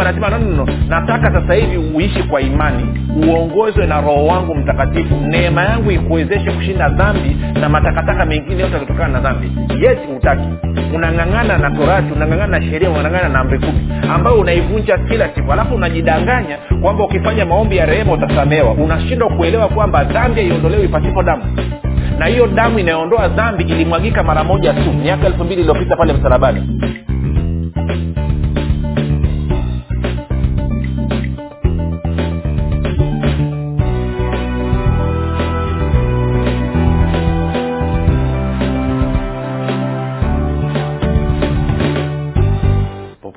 anasema no, no, no. nataka sasa hivi uishi kwa imani uongozwe na roho wangu mtakatifu. Neema yangu ikuwezeshe kushinda dhambi na matakataka mengine yote yakitokana na dhambi. Yes utaki unang'ang'ana na torati unang'ang'ana na sheria unang'ang'ana na amri kumi ambayo unaivunja kila siku. Alafu unajidanganya kwamba ukifanya maombi ya rehema utasamehewa. Unashindwa kuelewa kwamba dhambi haiondolewi ipatipo damu. Na hiyo damu inayoondoa dhambi ilimwagika mara moja tu miaka elfu mbili iliyopita pale msalabani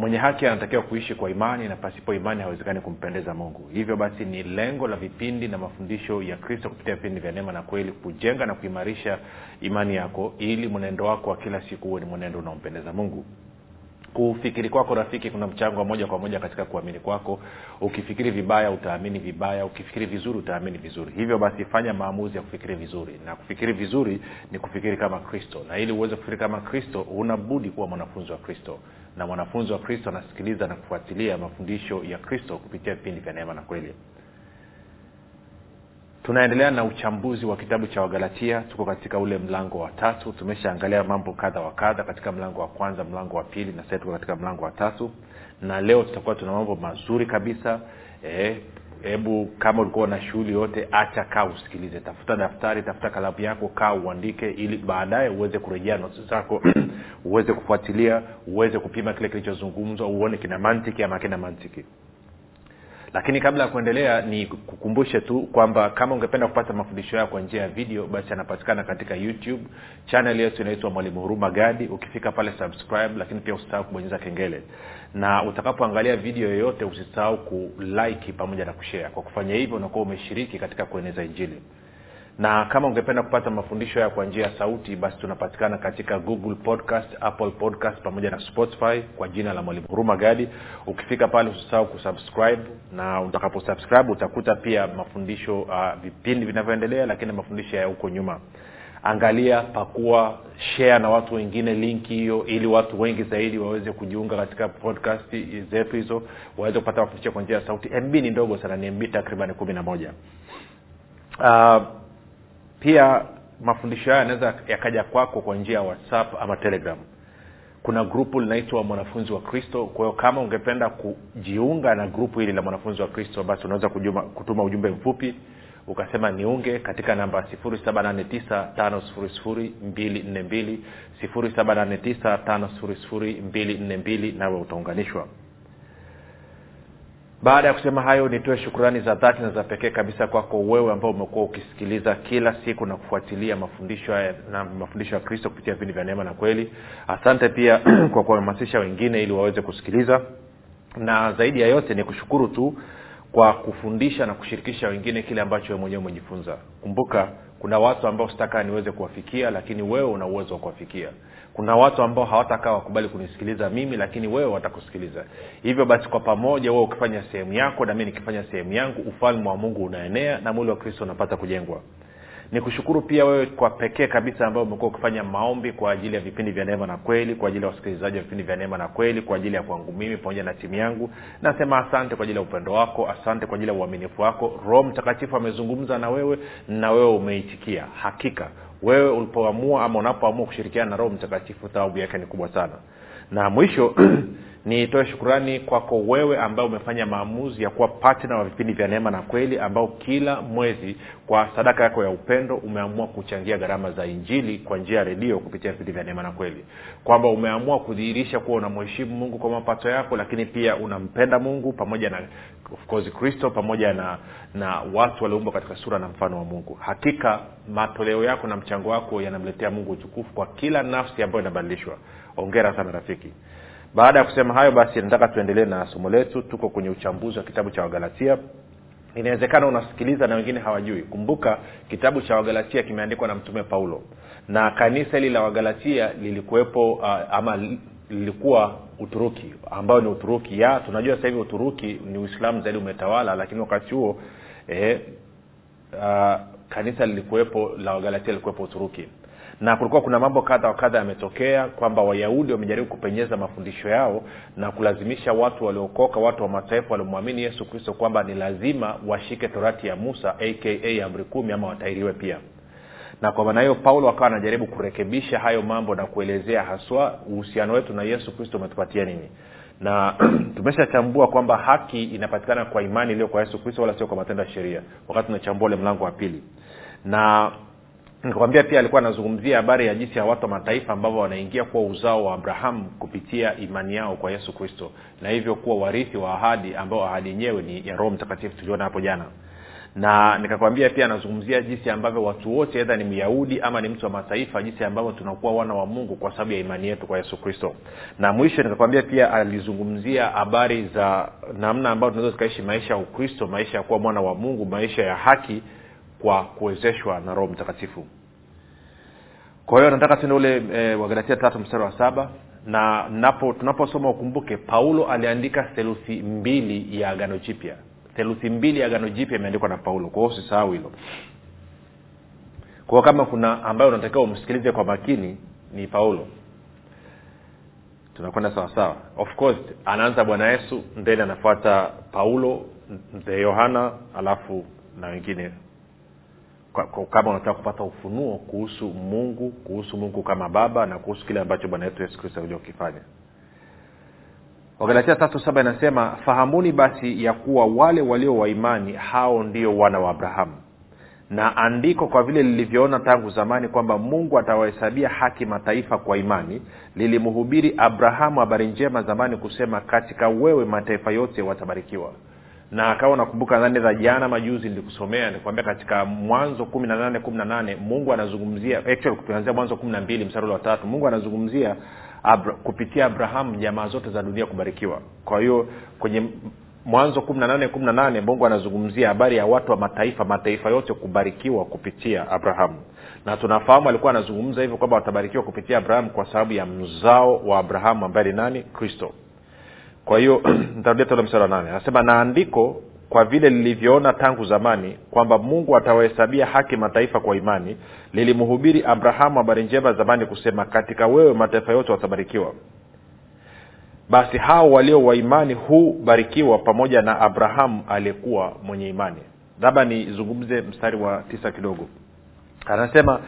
mwenye haki anatakiwa kuishi kwa imani na pasipo imani hawezekani kumpendeza mungu. Hivyo basi ni lengo la vipindi na mafundisho ya kristo kupitia vipindi vya neema na kweli kujenga na kuimarisha imani yako ili mwenendo wako wa kila siku huwe ni mwenendo unaompendeza mungu. Kufikiri kwako rafiki kuna mchango wa moja kwa moja katika kuamini kwako. Ukifikiri vibaya utaamini vibaya. Ukifikiri vizuri utaamini vizuri. Hivyo basi fanya maamuzi ya kufikiri vizuri. Na kufikiri vizuri ni kufikiri kama kristo. Na ili uweze kufikiri kama kristo unabudi kuwa mwanafunzi wa kristo na mwanafunzi wa kristo anasikiliza na kufuatilia mafundisho ya kristo kupitia vipindi vya neema na kweli. Tunaendelea na uchambuzi wa kitabu cha wagalatia. Tuko katika ule mlango wa tatu. Tumeshaangalia mambo kadha wa kadha katika mlango wa kwanza mlango wa pili na sasa tuko katika mlango wa tatu. Na leo tutakuwa tuna mambo mazuri kabisa hebu kama ulikuwa na shughuli yote acha kaa usikilize. Tafuta daftari tafuta kalamu yako kaa uandike ili baadaye uweze kurejea nosi zako uweze kufuatilia uweze kupima kile kilichozungumzwa uone kina mantiki ama kina mantiki lakini kabla ya kuendelea ni kukumbushe tu kwamba kama ungependa kupata mafundisho hayo kwa njia ya video basi anapatikana katika youtube. Chanel yetu inaitwa mwalimu huruma gadi. Ukifika pale subscribe lakini pia usisahau kubonyeza kengele. Na utakapoangalia video yoyote usisahau kuliki pamoja na kushare. Kwa kufanya hivyo unakuwa umeshiriki katika kueneza injili na kama ungependa kupata mafundisho haya kwa njia ya sauti basi tunapatikana katika google podcast apple podcast pamoja na spotify kwa jina la mwalimu huruma gadi. Ukifika pale usisahau kusubscribe na utakaposubscribe utakuta pia mafundisho uh, vipindi vinavyoendelea lakini mafundisho ya huko nyuma. Angalia pakua share na watu wengine linki hiyo ili watu wengi zaidi waweze kujiunga katika podcast zetu hizo waweze kupata mafundisho kwa njia ya sauti. Mb ni ndogo sana ni mb takriban kumi na moja. Uh, pia mafundisho haya yanaweza yakaja kwako kwa njia ya whatsapp ama telegram. Kuna grupu linaitwa mwanafunzi wa kristo. Kwa hiyo kama ungependa kujiunga na grupu hili la mwanafunzi wa kristo basi unaweza kujuma, kutuma ujumbe mfupi ukasema niunge katika namba 7895242 7895242 nawe utaunganishwa baada ya kusema hayo nitoe shukurani za dhati na za pekee kabisa kwako wewe ambao umekuwa ukisikiliza kila siku na kufuatilia mafundisho haya na mafundisho ya kristo kupitia vipindi vya neema na kweli. Asante pia kwa kuhamasisha wengine ili waweze kusikiliza. Na zaidi ya yote ni kushukuru tu kwa kufundisha na kushirikisha wengine kile ambacho mwenyewe umejifunza. Kumbuka kuna watu ambao sitaka niweze kuwafikia lakini wewe una uwezo wa kuwafikia kuna watu ambao hawatakaa wakubali kunisikiliza mimi lakini wewe watakusikiliza. Hivyo basi kwa pamoja wewe ukifanya sehemu yako na mi nikifanya sehemu yangu ufalme wa mungu unaenea na mwili wa kristo unapata kujengwa ni kushukuru pia wewe kwa pekee kabisa ambao umekuwa ukifanya maombi kwa ajili ya vipindi vya neema na kweli kwa ajili ya wasikilizaji wa vipindi vya neema na kweli kwa ajili ya kwangu mimi pamoja na timu yangu. Nasema asante kwa ajili ya upendo wako asante kwa ajili ya uaminifu wako. Roho mtakatifu amezungumza na wewe na wewe umeitikia. Hakika wewe ulipoamua ama unapoamua kushirikiana na roho mtakatifu thawabu yake ni kubwa sana na mwisho nitoe shukurani kwako wewe ambao umefanya maamuzi ya kuwa patna wa vipindi vya neema na kweli ambao kila mwezi kwa sadaka yako ya upendo umeamua kuchangia gharama za injili kwa njia ya redio kupitia vipindi vya neema na kweli. Kwamba umeamua kudhihirisha kuwa unamheshimu mungu kwa mapato yako lakini pia unampenda mungu pamoja na of course kristo pamoja na na watu walioumbwa katika sura na mfano wa mungu. Hakika matoleo yako na mchango wako yanamletea mungu utukufu kwa kila nafsi ambayo inabadilishwa ongera sana rafiki. Baada ya kusema hayo basi nataka tuendelee na somo letu. Tuko kwenye uchambuzi wa kitabu cha wagalatia. Inawezekana unasikiliza na wengine hawajui. Kumbuka kitabu cha wagalatia kimeandikwa na mtume paulo. Na kanisa hili la wagalatia lilikuwepo uh, ama lilikuwa uturuki ambayo ni uturuki. Ya tunajua sasa hivi uturuki ni uislamu zaidi umetawala lakini wakati huo eh, uh, kanisa lilikuwepo la wagalatia lilikuwepo uturuki na kulikuwa kuna mambo kadha wa kadha yametokea kwamba wayahudi wamejaribu kupenyeza mafundisho yao na kulazimisha watu waliokoka watu wa mataifa waliomwamini yesu kristo kwamba ni lazima washike torati ya musa aka amri kumi ama watairiwe pia. Na kwa maana hiyo paulo akawa anajaribu kurekebisha hayo mambo na kuelezea haswa uhusiano wetu na yesu kristo umetupatia nini. Na tumeshachambua kwamba haki inapatikana kwa imani iliyo kwa yesu kristo wala sio kwa matendo ya sheria. Wakati tunachambua ule mlango wa pili. Na nikakwambia pia alikuwa anazungumzia habari ya jinsi ya watu wa mataifa ambavyo wanaingia kuwa uzao wa abrahamu kupitia imani yao kwa yesu kristo na hivyo kuwa warithi wa ahadi ambao ahadi yenyewe ni ya roho mtakatifu tuliona hapo jana. Na nikakwambia pia anazungumzia jinsi ambavyo watu wote edha ni myahudi ama ni mtu wa mataifa jinsi ambavyo tunakuwa wana wa mungu kwa sababu ya imani yetu kwa yesu kristo. Na mwisho nikakwambia pia alizungumzia habari za namna ambayo tunaweza tukaishi maisha ya ukristo maisha ya kuwa mwana wa mungu maisha ya haki kwa kuwezeshwa na roho mtakatifu. Kwa hiyo nataka tuende ule e, wagalatia tatu mstari wa saba. Na napo tunaposoma ukumbuke paulo aliandika theluthi mbili ya agano jipya. Theluthi mbili ya agano jipya imeandikwa na paulo. Kwa hiyo usisahau hilo. Kwao kama kuna ambayo unatakiwa umsikilize kwa makini ni paulo. Tunakwenda sawasawa of course anaanza bwana yesu then anafuata paulo mzee yohana alafu na wengine kama unataka kupata ufunuo kuhusu mungu kuhusu mungu kama baba na kuhusu kile ambacho bwana wetu yesu kristo alikuja kukifanya. Wagalatia tatu saba inasema fahamuni basi ya kuwa wale walio waimani hao ndio wana wa abrahamu. Na andiko kwa vile lilivyoona tangu zamani kwamba mungu atawahesabia haki mataifa kwa imani lilimhubiri abrahamu habari njema zamani kusema katika wewe mataifa yote watabarikiwa na akawa nakumbuka nadhani za jana majuzi nilikusomea nikwambia katika mwanzo kumi na nane kumi na nane mungu anazungumzia actually tuanzia mwanzo kumi na mbili msarul wa tatu mungu anazungumzia Abra, kupitia abrahamu jamaa zote za dunia kubarikiwa. Kwa hiyo kwenye mwanzo kumi na nane kumi na nane mungu anazungumzia habari ya watu wa mataifa mataifa yote kubarikiwa kupitia abrahamu. Na tunafahamu alikuwa anazungumza hivyo kwamba watabarikiwa kupitia abrahamu kwa sababu ya mzao wa abrahamu ambaye ni nani? Kristo kwa hiyo ntarudia tena msara wa nane. Anasema na andiko kwa vile lilivyoona tangu zamani kwamba mungu atawahesabia haki mataifa kwa imani lilimhubiri abrahamu habari njema zamani kusema katika wewe mataifa yote watabarikiwa basi hao walio waimani hubarikiwa pamoja na abrahamu aliyekuwa mwenye imani. Labda nizungumze mstari wa tisa kidogo. Anasema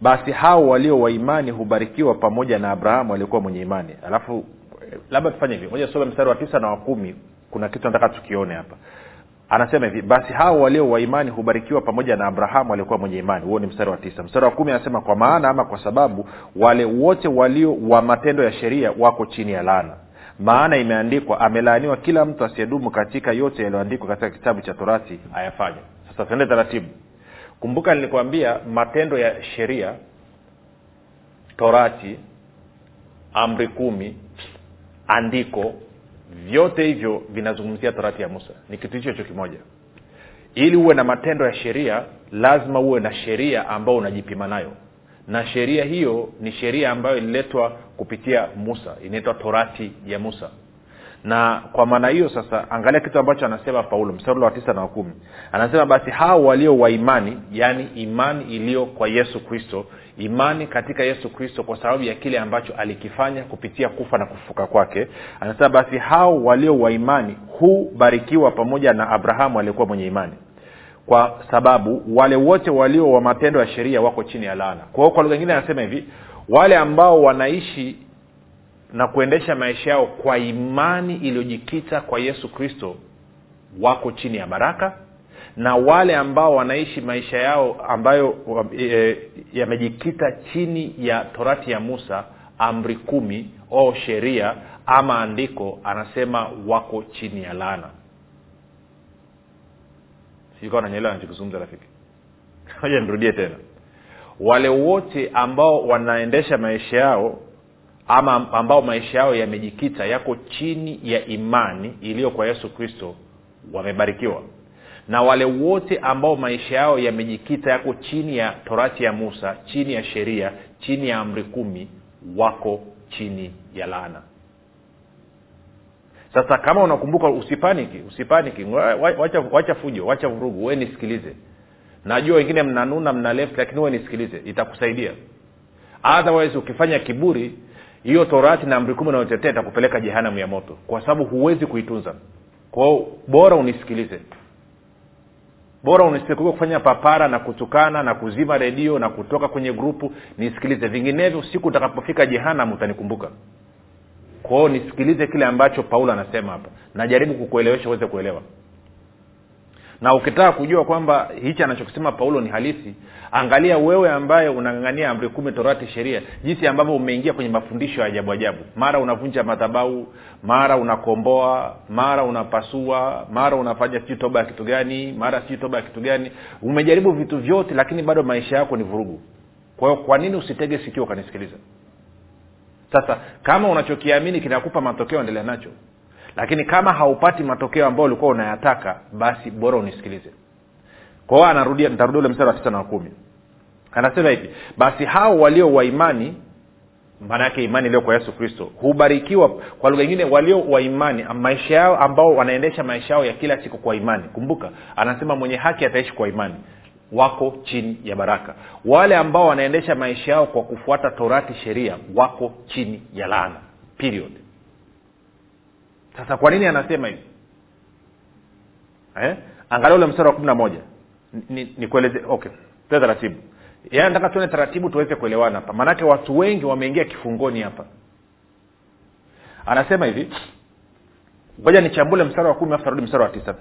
basi hao walio waimani hubarikiwa pamoja na abrahamu aliyekuwa mwenye imani. Alafu labda tufanye hivi. Moja some mstari wa tisa na wa kumi. Kuna kitu nataka tukione hapa. Anasema hivi basi hao walio waimani hubarikiwa pamoja na abrahamu aliokuwa mwenye imani. Huo ni mstari wa tisa. Mstari wa kumi anasema kwa maana ama kwa sababu wale wote walio wa matendo ya sheria wako chini ya laana. Maana imeandikwa amelaaniwa kila mtu asiyedumu katika yote yaliyoandikwa katika kitabu cha torati ayafanya sasa tuende taratibu. Kumbuka nilikwambia matendo ya sheria torati amri kumi andiko vyote hivyo vinazungumzia torati ya musa. Ni kitu hicho hicho kimoja. Ili uwe na matendo ya sheria lazima uwe na sheria ambayo unajipima nayo. Na sheria hiyo ni sheria ambayo ililetwa kupitia musa inaitwa torati ya musa. Na kwa maana hiyo sasa angalia kitu ambacho anasema paulo mstari wa tisa na wakumi anasema basi hao walio wa imani yaani imani iliyo kwa yesu kristo imani katika yesu kristo kwa sababu ya kile ambacho alikifanya kupitia kufa na kufuka kwake. Anasema basi hao walio wa imani hubarikiwa pamoja na abrahamu aliyekuwa mwenye imani. Kwa sababu wale wote walio wa matendo ya sheria wako chini ya laana. Kwa hiyo kwa lugha ingine anasema hivi wale ambao wanaishi na kuendesha maisha yao kwa imani iliyojikita kwa yesu kristo wako chini ya baraka na wale ambao wanaishi maisha yao ambayo e, yamejikita chini ya torati ya musa amri kumi au sheria ama andiko anasema wako chini ya laana. Sikawa nanyelewa nachokizungumza rafiki. Moja nirudie tena. Wale wote ambao wanaendesha maisha yao ama ambao maisha yao yamejikita yako chini ya imani iliyo kwa yesu kristo wamebarikiwa na wale wote ambao maisha yao yamejikita yako chini ya torati ya musa chini ya sheria chini ya amri kumi wako chini ya laana. Sasa kama unakumbuka usipaniki usipaniki. Wacha, wacha fujo wacha vurugu we nisikilize. Najua wengine mnanuna mna left lakini we nisikilize itakusaidia. Otherwise ukifanya kiburi hiyo torati na amri kumi unayotetea itakupeleka jehanamu ya moto kwa sababu huwezi kuitunza. Kwao bora unisikilize bora unisikilize kufanya papara na kutukana na kuzima redio na kutoka kwenye grupu nisikilize. Vinginevyo siku utakapofika jehanam utanikumbuka. Kwao nisikilize kile ambacho paulo anasema hapa. Najaribu kukuelewesha uweze kuelewa na ukitaka kujua kwamba hichi anachokisema paulo ni halisi angalia wewe ambaye unangangania amri kumi torati sheria jinsi ambavyo umeingia kwenye mafundisho ya ajabu ajabu. Mara unavunja madhabau mara unakomboa mara unapasua mara unafanya sijui toba ya kitu gani mara sijui toba ya kitu gani. Umejaribu vitu vyote lakini bado maisha yako ni vurugu. Kwa hiyo kwa nini usitege sikio ukanisikiliza sasa kama unachokiamini kinakupa matokeo endelea nacho lakini kama haupati matokeo ambayo ulikuwa unayataka basi bora unisikilize. Kwa anarudia nitarudia ule mstari wa sita na kumi. Anasema hivi basi hao walio wa imani maana yake imani iliyo kwa yesu kristo hubarikiwa kwa lugha ingine walio wa maisha yao ambao wanaendesha maisha yao ya kila siku kwa imani. Kumbuka anasema mwenye haki ataishi kwa imani wako chini ya baraka. Wale ambao wanaendesha maisha yao kwa kufuata torati sheria wako chini ya laana period sasa kwa nini anasema hivi? Eh? angalia ule mstari wa kumi na moja. Nikueleze ni, okay. Tue taratibu. Yaani nataka tuone taratibu tuweze kuelewana hapa. Maanake watu wengi wameingia kifungoni hapa. Anasema hivi ngoja nichambule mstari wa kumi afu tarudi mstari wa tisa.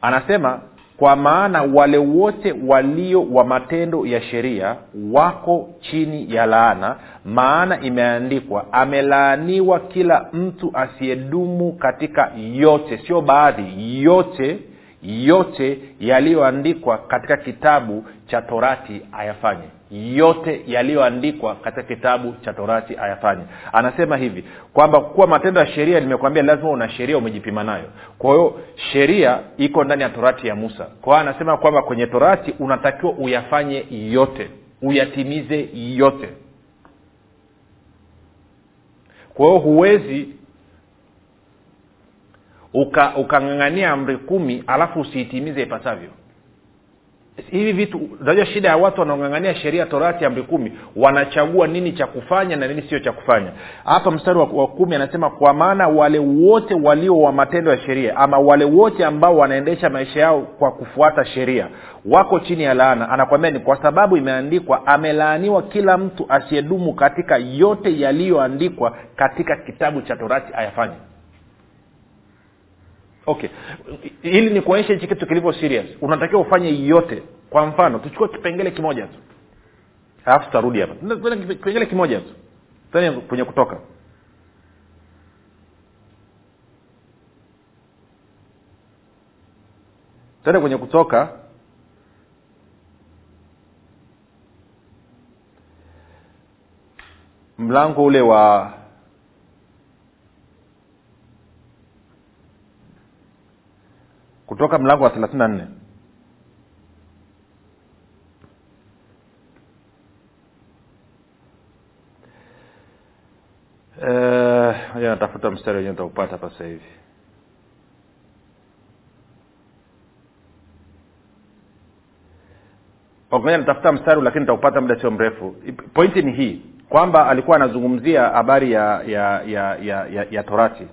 Anasema kwa maana wale wote walio wa matendo ya sheria wako chini ya laana maana imeandikwa amelaaniwa kila mtu asiyedumu katika yote sio baadhi yote yote yaliyoandikwa katika kitabu cha torati ayafanye. Yote yaliyoandikwa katika kitabu cha torati ayafanye. Anasema hivi kwamba kuwa matendo ya sheria nimekwambia lazima una sheria umejipima nayo. Kwa hiyo sheria iko ndani ya torati ya musa. Kwa hiyo anasema kwamba kwenye torati unatakiwa uyafanye yote. Uyatimize yote. Kwa hiyo huwezi ukang'ang'ania uka amri kumi alafu usiitimize ipasavyo. Hivi vitu unajua shida ya watu wanaong'ang'ania sheria torati amri kumi wanachagua nini cha kufanya na nini sio cha kufanya. Hapa mstari wa, kumi anasema kwa maana wale wote walio wa matendo ya sheria ama wale wote ambao wanaendesha maisha yao kwa kufuata sheria wako chini ya laana. Anakwambia ni kwa sababu imeandikwa amelaaniwa kila mtu asiyedumu katika yote yaliyoandikwa katika kitabu cha torati ayafanye okay. Ili ni kuonyesha hichi kitu kilivyo serious. Unatakiwa ufanye yote. Kwa mfano tuchukue kipengele kimoja tu. Alafu tutarudi hapa. Kipengele kimoja tu. Kwenye kutoka. Tende kwenye kutoka. Mlango ule wa kutoka mlango wa thelathini na nne. Uh, natafuta mstari wenyewe utaupata hapa sasa hivi. Ngoja natafuta mstari lakini nitaupata muda sio mrefu. Pointi ni hii kwamba alikuwa anazungumzia habari ya ya ya ya, ya, ya torati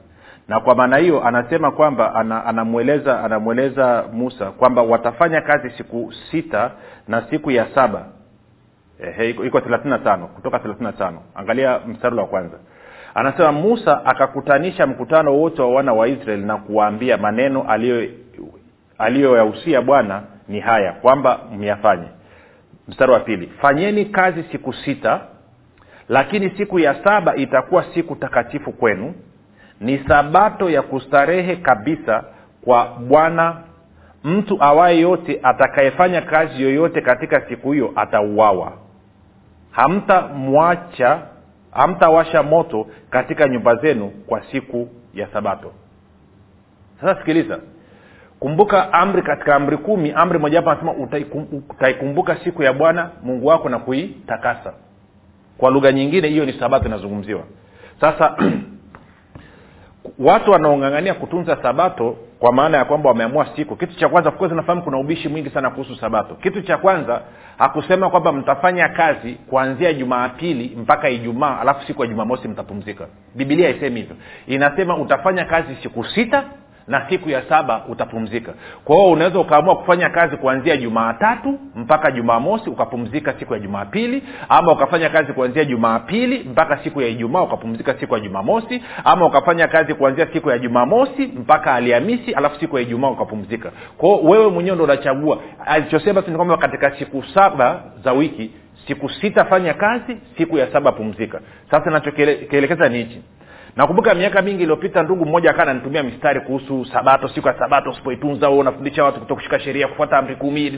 na kwa maana hiyo anasema kwamba anamweleza anamweleza musa kwamba watafanya kazi siku sita na siku ya saba. Ehe, iko tano kutoka tano. Angalia mstari wa kwanza. Anasema musa akakutanisha mkutano wote wa wana wa israeli na kuwaambia maneno aliyoyahusia bwana ni haya kwamba myafanye mstari wa pili. Fanyeni kazi siku sita lakini siku ya saba itakuwa siku takatifu kwenu ni sabato ya kustarehe kabisa kwa bwana. Mtu awaye yote atakayefanya kazi yoyote katika siku hiyo atauawa. Hamtamwacha hamtawasha moto katika nyumba zenu kwa siku ya sabato. Sasa sikiliza. Kumbuka amri katika amri kumi amri mojawapo anasema utaikum- utaikumbuka siku ya bwana mungu wako na kuitakasa. Kwa lugha nyingine hiyo ni sabato inazungumziwa. Sasa watu wanaongangania kutunza sabato kwa maana ya kwamba wameamua siku. Kitu cha kwanza course nafahamu kuna ubishi mwingi sana kuhusu sabato. Kitu cha kwanza hakusema kwamba mtafanya kazi kuanzia jumaapili mpaka ijumaa alafu siku ya jumamosi mtapumzika. Bibilia haisemi hivyo. Inasema utafanya kazi siku sita na siku ya saba utapumzika. Kwa hiyo unaweza ukaamua kufanya kazi kuanzia jumaatatu mpaka jumamosi ukapumzika siku ya jumapili ama ukafanya kazi kuanzia jumapili mpaka siku ya ijumaa ukapumzika siku ya jumamosi ama ukafanya kazi kuanzia siku ya jumamosi mpaka alhamisi alafu siku ya ijumaa ukapumzika. Kwao wewe mwenyewe ndo unachagua. Alichosema ni kwamba katika siku saba za wiki siku sita fanya kazi siku ya saba pumzika. Sasa nachokielekeza ni hichi nakumbuka miaka mingi iliyopita ndugu mmoja akaa ananitumia mistari kuhusu sabato siku ya sabato usipoitunza u unafundisha watu kutokushika sheria kufuata amri kumi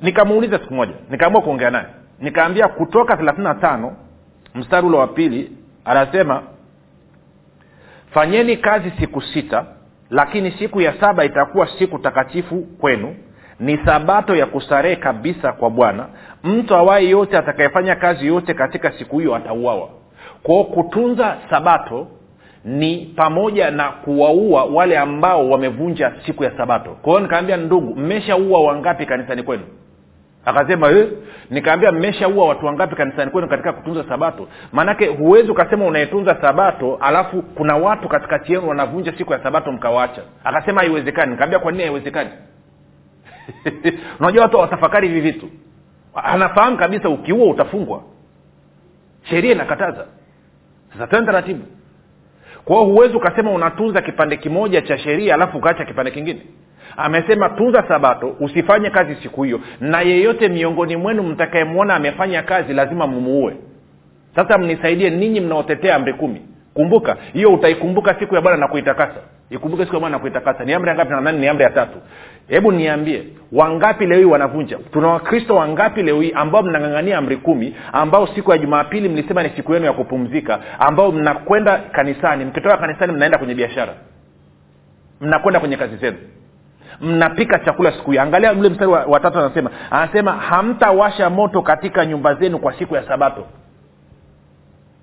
nikamuuliza siku moja nikaamua kuongea naye. Nikaambia kutoka thelathini na tano mstari ule wa pili anasema fanyeni kazi siku sita lakini siku ya saba itakuwa siku takatifu kwenu. Ni sabato ya kustarehe kabisa kwa bwana. Mtu awaye yote atakayefanya kazi yote katika siku hiyo atauawa kwao kutunza sabato ni pamoja na kuwaua wale ambao wamevunja siku ya sabato. Kwa nikaambia ndugu mmeshaua wangapi kanisani kwenu? Akasema eh, nikaambia mmeshaua watu wangapi kanisani kwenu katika kutunza sabato? Maanake huwezi ukasema unayetunza sabato alafu kuna watu katikati yenu wanavunja siku ya sabato mkawacha akasema haiwezekani. Nikaambia kwa nini haiwezekani? Unajua watu watafakari hivi vitu. Anafahamu kabisa ukiua utafungwa. Sheria inakataza sasa tena taratibu. Kwa hiyo huwezi ukasema unatunza kipande kimoja cha sheria alafu ukaacha kipande kingine. Amesema tunza sabato usifanye kazi siku hiyo. Na yeyote miongoni mwenu mtakayemwona amefanya kazi lazima mumuue. Sasa mnisaidie ninyi mnaotetea amri kumi kumbuka hiyo utaikumbuka siku ya bwana na kuitakasa. Ikumbuke siku ya bwana na kuitakasa. Ni amri ya ngapi nadhani ni amri ya tatu. Hebu niambie wangapi leo hii wanavunja? Tuna wakristo wangapi leo hii ambao mnang'ang'ania amri kumi ambao siku ya jumapili mlisema ni siku yenu ya kupumzika ambao mnakwenda kanisani mkitoka kanisani mnaenda kwenye biashara. Mnakwenda kwenye kazi zenu. Mnapika chakula siku hiyo angalia ule mstari wa, wa tatu anasema anasema hamtawasha moto katika nyumba zenu kwa siku ya sabato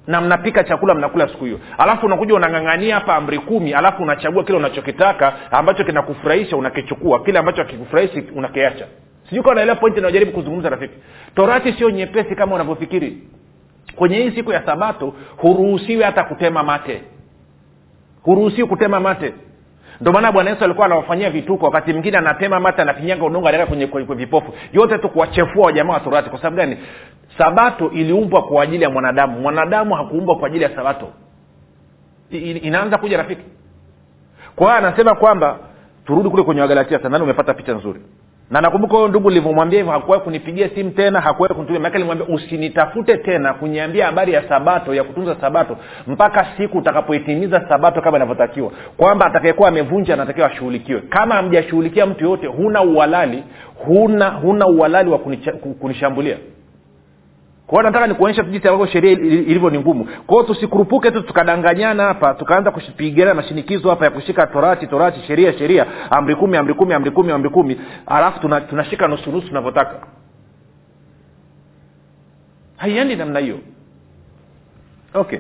na mnapika chakula mnakula siku hiyo. Alafu unakuja unang'ang'ania hapa amri kumi alafu unachagua kile unachokitaka ambacho kinakufurahisha unakichukua. Kile ambacho akikufurahishi unakiacha. Sijui kaa unaelewa pointi inayojaribu kuzungumza rafiki torati sio nyepesi kama unavyofikiri. Kwenye hii siku ya sabato huruhusiwi hata kutema mate. Huruhusiwi kutema mate ndio maana bwana yesu alikuwa anawafanyia vituko. Wakati mwingine anatema mate anafinyanga udongo anaweka kwenye, vipofu. Yote tu kuwachefua wajamaa wa torati. Kwa sababu gani? Sabato iliumbwa kwa ajili ya mwanadamu. Mwanadamu hakuumbwa kwa ajili ya sabato. Inaanza kuja rafiki. Kwa hiyo anasema kwamba turudi kule kwenye wagalatia sanani umepata picha nzuri na nakumbuka huyo ndugu livyomwambia hivyo hakuwahi kunipigia simu tena hakuwahi kunitumia. Maake limwambia usinitafute tena kuniambia habari ya sabato ya kutunza sabato mpaka siku utakapoitimiza sabato kama inavyotakiwa. Kwamba atakayekuwa amevunja anatakiwa ashughulikiwe. Kama amjashughulikia mtu yoyote huna uhalali huna huna uhalali wa kunishambulia kwa nataka nikuonyesha jinsi ambavyo sheria ilivyo ni ngumu. Kwa hiyo tusikurupuke tu tukadanganyana hapa tukaanza kupigana mashinikizo hapa ya kushika torati torati sheria sheria amri kumi amri kumi amri kumi amri kumi alafu tuna, tunashika nusunusu tunavyotaka. Haiendi namna hiyo. Okay.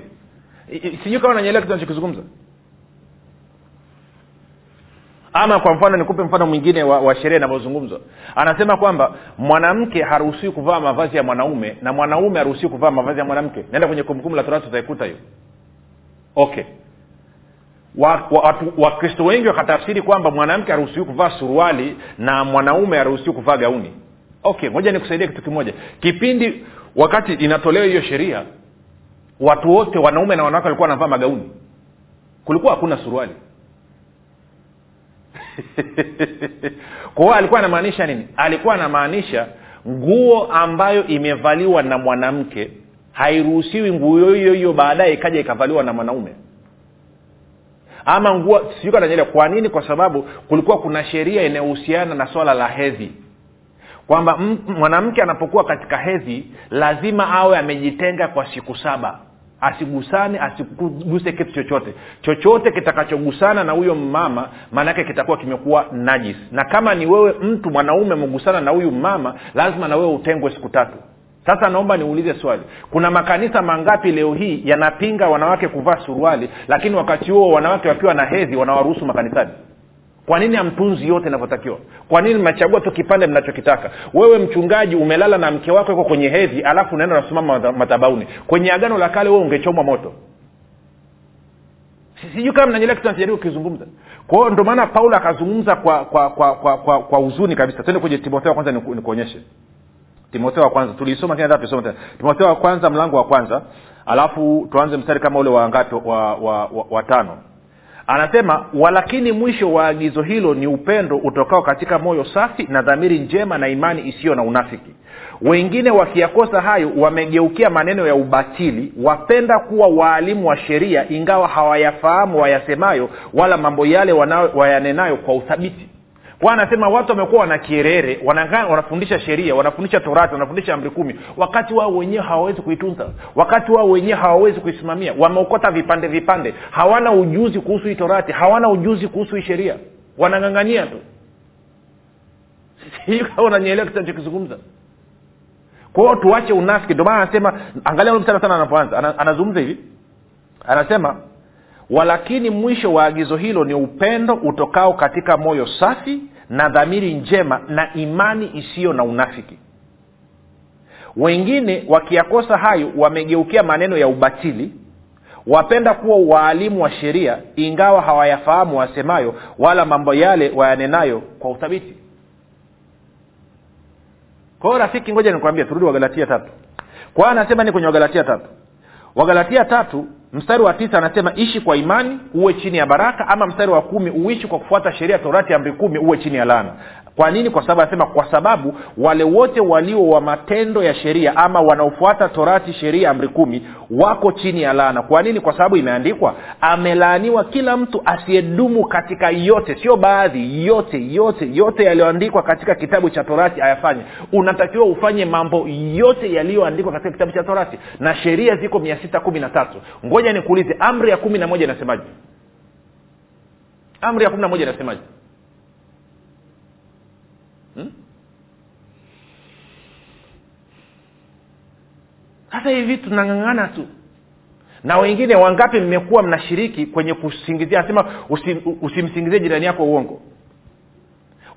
Sijui kama nanyelea kitu nachokizungumza ama kwa mfano nikupe mfano mwingine wa, wa sheria inavyozungumzwa anasema kwamba mwanamke haruhusiwi kuvaa mavazi ya mwanaume na mwanaume haruhusiwi kuvaa mavazi ya mwanamke. Naenda kwenye kumbukumbu la torati utaikuta hiyo. Okay. Wakristo wa, wa wengi wakatafsiri kwamba mwanamke haruhusiwi kuvaa suruali na mwanaume haruhusiwi kuvaa gauni. Okay moja nikusaidia kitu kimoja. Kipindi wakati inatolewa hiyo sheria watu wote wanaume na wanawake walikuwa wanavaa magauni. Kulikuwa hakuna suruali kwa hiyo alikuwa anamaanisha nini? Alikuwa anamaanisha nguo ambayo imevaliwa na mwanamke hairuhusiwi nguo hiyo hiyo baadaye ikaja ikavaliwa na mwanaume. Ama nguo sijui kwa nini? Kwa sababu kulikuwa kuna sheria inayohusiana na swala la hedhi. Kwamba mwanamke anapokuwa katika hedhi lazima awe amejitenga kwa siku saba asigusane asiguse kitu chochote. Chochote kitakachogusana na huyo mama maanaake kitakuwa kimekuwa najis. Na kama ni wewe mtu mwanaume amegusana na huyu mama lazima na wewe utengwe siku tatu. Sasa naomba niulize swali. Kuna makanisa mangapi leo hii yanapinga wanawake kuvaa suruali lakini wakati huo wanawake wakiwa na hedhi wanawaruhusu makanisani kwa nini hamtunzi yote inavyotakiwa? Kwa nini mnachagua tu kipande mnachokitaka? Wewe mchungaji umelala na mke wako yuko kwenye hedhi alafu unaenda unasimama madhabauni kwenye agano la kale wewe ungechomwa moto. Si- sijui kama mnanyelea kitu nachojaribu kukizungumza. Kwa hiyo ndio maana paulo akazungumza kwa kwa kwa kwa, kwa, kwa huzuni kabisa. Twende kwenye timotheo kwanza niku- nikuonyeshe. Timotheo wa kwanza. Tuliisoma tena tuisoma tena. Timotheo wa kwanza mlango wa kwanza. Alafu tuanze mstari kama ule wa ngapi? Wa, wa, wa, wa tano anasema walakini mwisho wa agizo hilo ni upendo utokao katika moyo safi na dhamiri njema na imani isiyo na unafiki. Wengine wakiyakosa hayo wamegeukia maneno ya ubatili wapenda kuwa waalimu wa sheria ingawa hawayafahamu wayasemayo wala mambo yale wayanenayo kwa uthabiti kwa anasema watu wamekuwa wana kierere wanafundisha sheria wanafundisha torati wanafundisha amri kumi. Wakati wao wenyewe hawawezi kuitunza. Wakati wao wenyewe hawawezi kuisimamia. Wameokota vipande vipande. Hawana ujuzi kuhusu hii torati. Hawana ujuzi kuhusu hii sheria. Wanang'ang'ania tu. Sijui kama unanyeelewa kitu hiyo tuache unafiki. Ndio maana anasema angalia mstari sana anapoanza. Anazungumza hivi. Anasema walakini mwisho wa agizo hilo ni upendo utokao katika moyo safi na dhamiri njema na imani isiyo na unafiki. Wengine wakiyakosa hayo wamegeukia maneno ya ubatili. Wapenda kuwa waalimu wa sheria ingawa hawayafahamu wasemayo wala mambo yale wayanenayo kwa uthabiti. Kwao rafiki ngoja nikwambia turudi wagalatia tatu. Kwa anasema ni kwenye wagalatia tatu. Wagalatia tatu mstari wa tisa anasema ishi kwa imani uwe chini ya baraka ama mstari wa kumi uishi kwa kufuata sheria torati amri kumi uwe chini ya laana kwa nini? Kwa sababu anasema kwa sababu wale wote walio wa matendo ya sheria ama wanaofuata torati sheria amri kumi wako chini ya laana. Kwa nini? Kwa sababu imeandikwa amelaaniwa kila mtu asiyedumu katika yote. Sio baadhi yote yote yote yaliyoandikwa katika kitabu cha torati ayafanye. Unatakiwa ufanye mambo yote yaliyoandikwa katika kitabu cha torati. Na sheria ziko mia sita kumi na tatu. Ngoja nikuulize amri ya kumi na moja inasemaje? Amri ya kumi na moja inasemaje sasa hivi tunang'ang'ana tu. Na wengine wangapi mmekuwa mnashiriki kwenye kusingizia anasema usim, usimsingizie jirani yako uongo?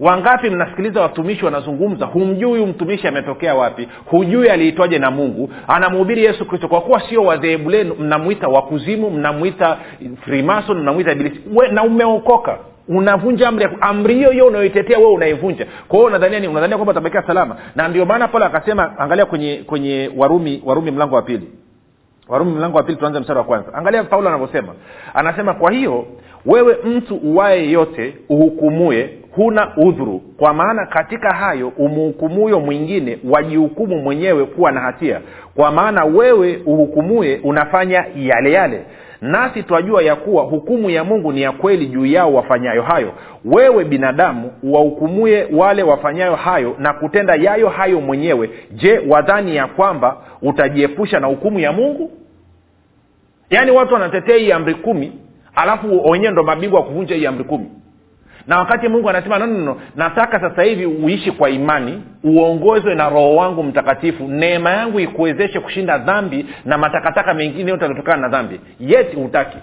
Wangapi mnasikiliza watumishi wanazungumza humjui huyu mtumishi ametokea wapi hujui aliitwaje na mungu anamhubiri yesu kristo? Kwa kuwa sio wadhehebu lenu mnamwita wakuzimu mnamwita frimason mnamwita ibilisi. Na umeokoka unavunja amri amri hiyo hiyo unayoitetea wewe unaivunja. Kwa hiyo unadhania nini unadhania kwamba utabakia salama. Na ndio maana pale akasema angalia kwenye kwenye warumi warumi mlango wa pili. Warumi mlango wa pili tuanze mstari wa kwanza. Angalia paulo anavyosema. Anasema kwa hiyo wewe mtu uwaye yote uhukumue huna udhuru. Kwa maana katika hayo umhukumuyo mwingine wajihukumu mwenyewe kuwa na hatia. Kwa maana wewe uhukumuye unafanya yale yale nasi twajua ya kuwa hukumu ya mungu ni ya kweli juu yao wafanyayo hayo. Wewe binadamu wahukumuye wale wafanyayo hayo na kutenda yayo hayo mwenyewe. Je wadhani ya kwamba utajiepusha na hukumu ya mungu? Yaani watu wanatetea hii amri kumi alafu wenyewe ndo mabingwa wa kuvunja hii amri kumi na wakati mungu anasema no, no, nataka sasa hivi uishi kwa imani uongozwe na roho wangu mtakatifu. Neema yangu ikuwezeshe kushinda dhambi na matakataka mengine yote yanatokana na dhambi. Yet hutaki.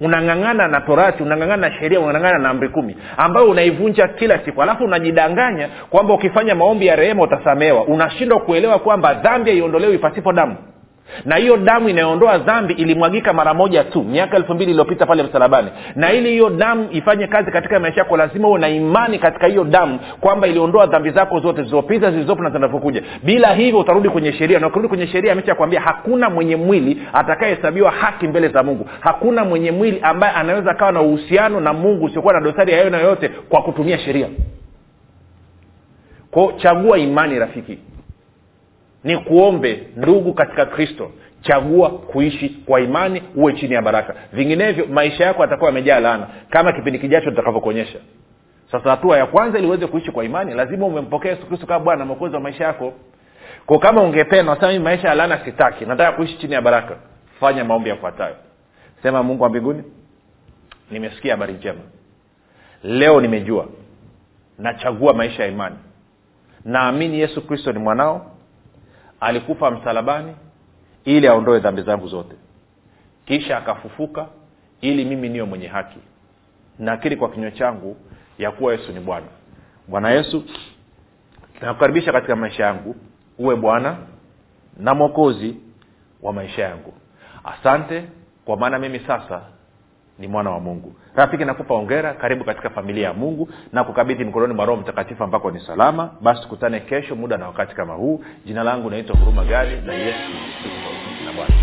Unang'ang'ana na torati unang'ang'ana na sheria unang'ang'ana na amri kumi ambayo unaivunja kila siku. Alafu unajidanganya kwamba ukifanya maombi ya rehema utasamehewa. Unashindwa kuelewa kwamba dhambi haiondolewi pasipo damu na hiyo damu inayoondoa dhambi ilimwagika mara moja tu miaka elfu mbili iliyopita pale msalabani. Na ili hiyo damu ifanye kazi katika maisha yako lazima huwe na imani katika hiyo damu kwamba iliondoa dhambi zako zote zilizopita zilizopo na zinavyokuja bila hivyo utarudi kwenye sheria. Na ukirudi kwenye sheria amesha kwambia hakuna mwenye mwili atakayehesabiwa haki mbele za mungu. Hakuna mwenye mwili ambaye anaweza akawa na uhusiano na mungu usiokuwa na dosari ya aina yoyote kwa kutumia sheria. Kwao chagua imani rafiki ni kuombe ndugu katika kristo chagua kuishi kwa imani uwe chini ya baraka. Vinginevyo maisha yako yatakuwa yamejaa laana kama kipindi kijacho tutakavyokuonyesha sasa hatua ya kwanza ili uweze kuishi kwa imani lazima umempokea yesu kristo kama bwana mwokozi wa maisha yako. Kwa kama ungependa wasema mimi maisha ya laana sitaki nataka kuishi chini ya baraka. Fanya maombi yafuatayo. Sema mungu wa mbinguni nimesikia habari njema. Leo nimejua. Nachagua maisha ya imani. Naamini yesu kristo ni mwanao alikufa msalabani ili aondoe dhambi zangu zote. Kisha akafufuka ili mimi niwe mwenye haki. Nakiri kwa kinywa changu ya kuwa yesu ni bwana. Bwana yesu nakukaribisha katika maisha yangu. Uwe bwana na mwokozi wa maisha yangu. Asante kwa maana mimi sasa ni mwana wa mungu. Rafiki nakupa ongera karibu katika familia ya mungu na kukabidhi mkononi mwa roho mtakatifu ambako ni salama. Basi tukutane kesho muda na wakati kama huu. Jina langu naitwa huruma gari na yesu na bwana.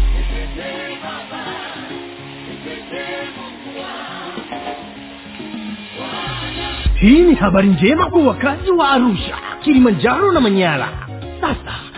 Hii ni habari njema kwa wakazi wa arusha kilimanjaro na manyara. Sasa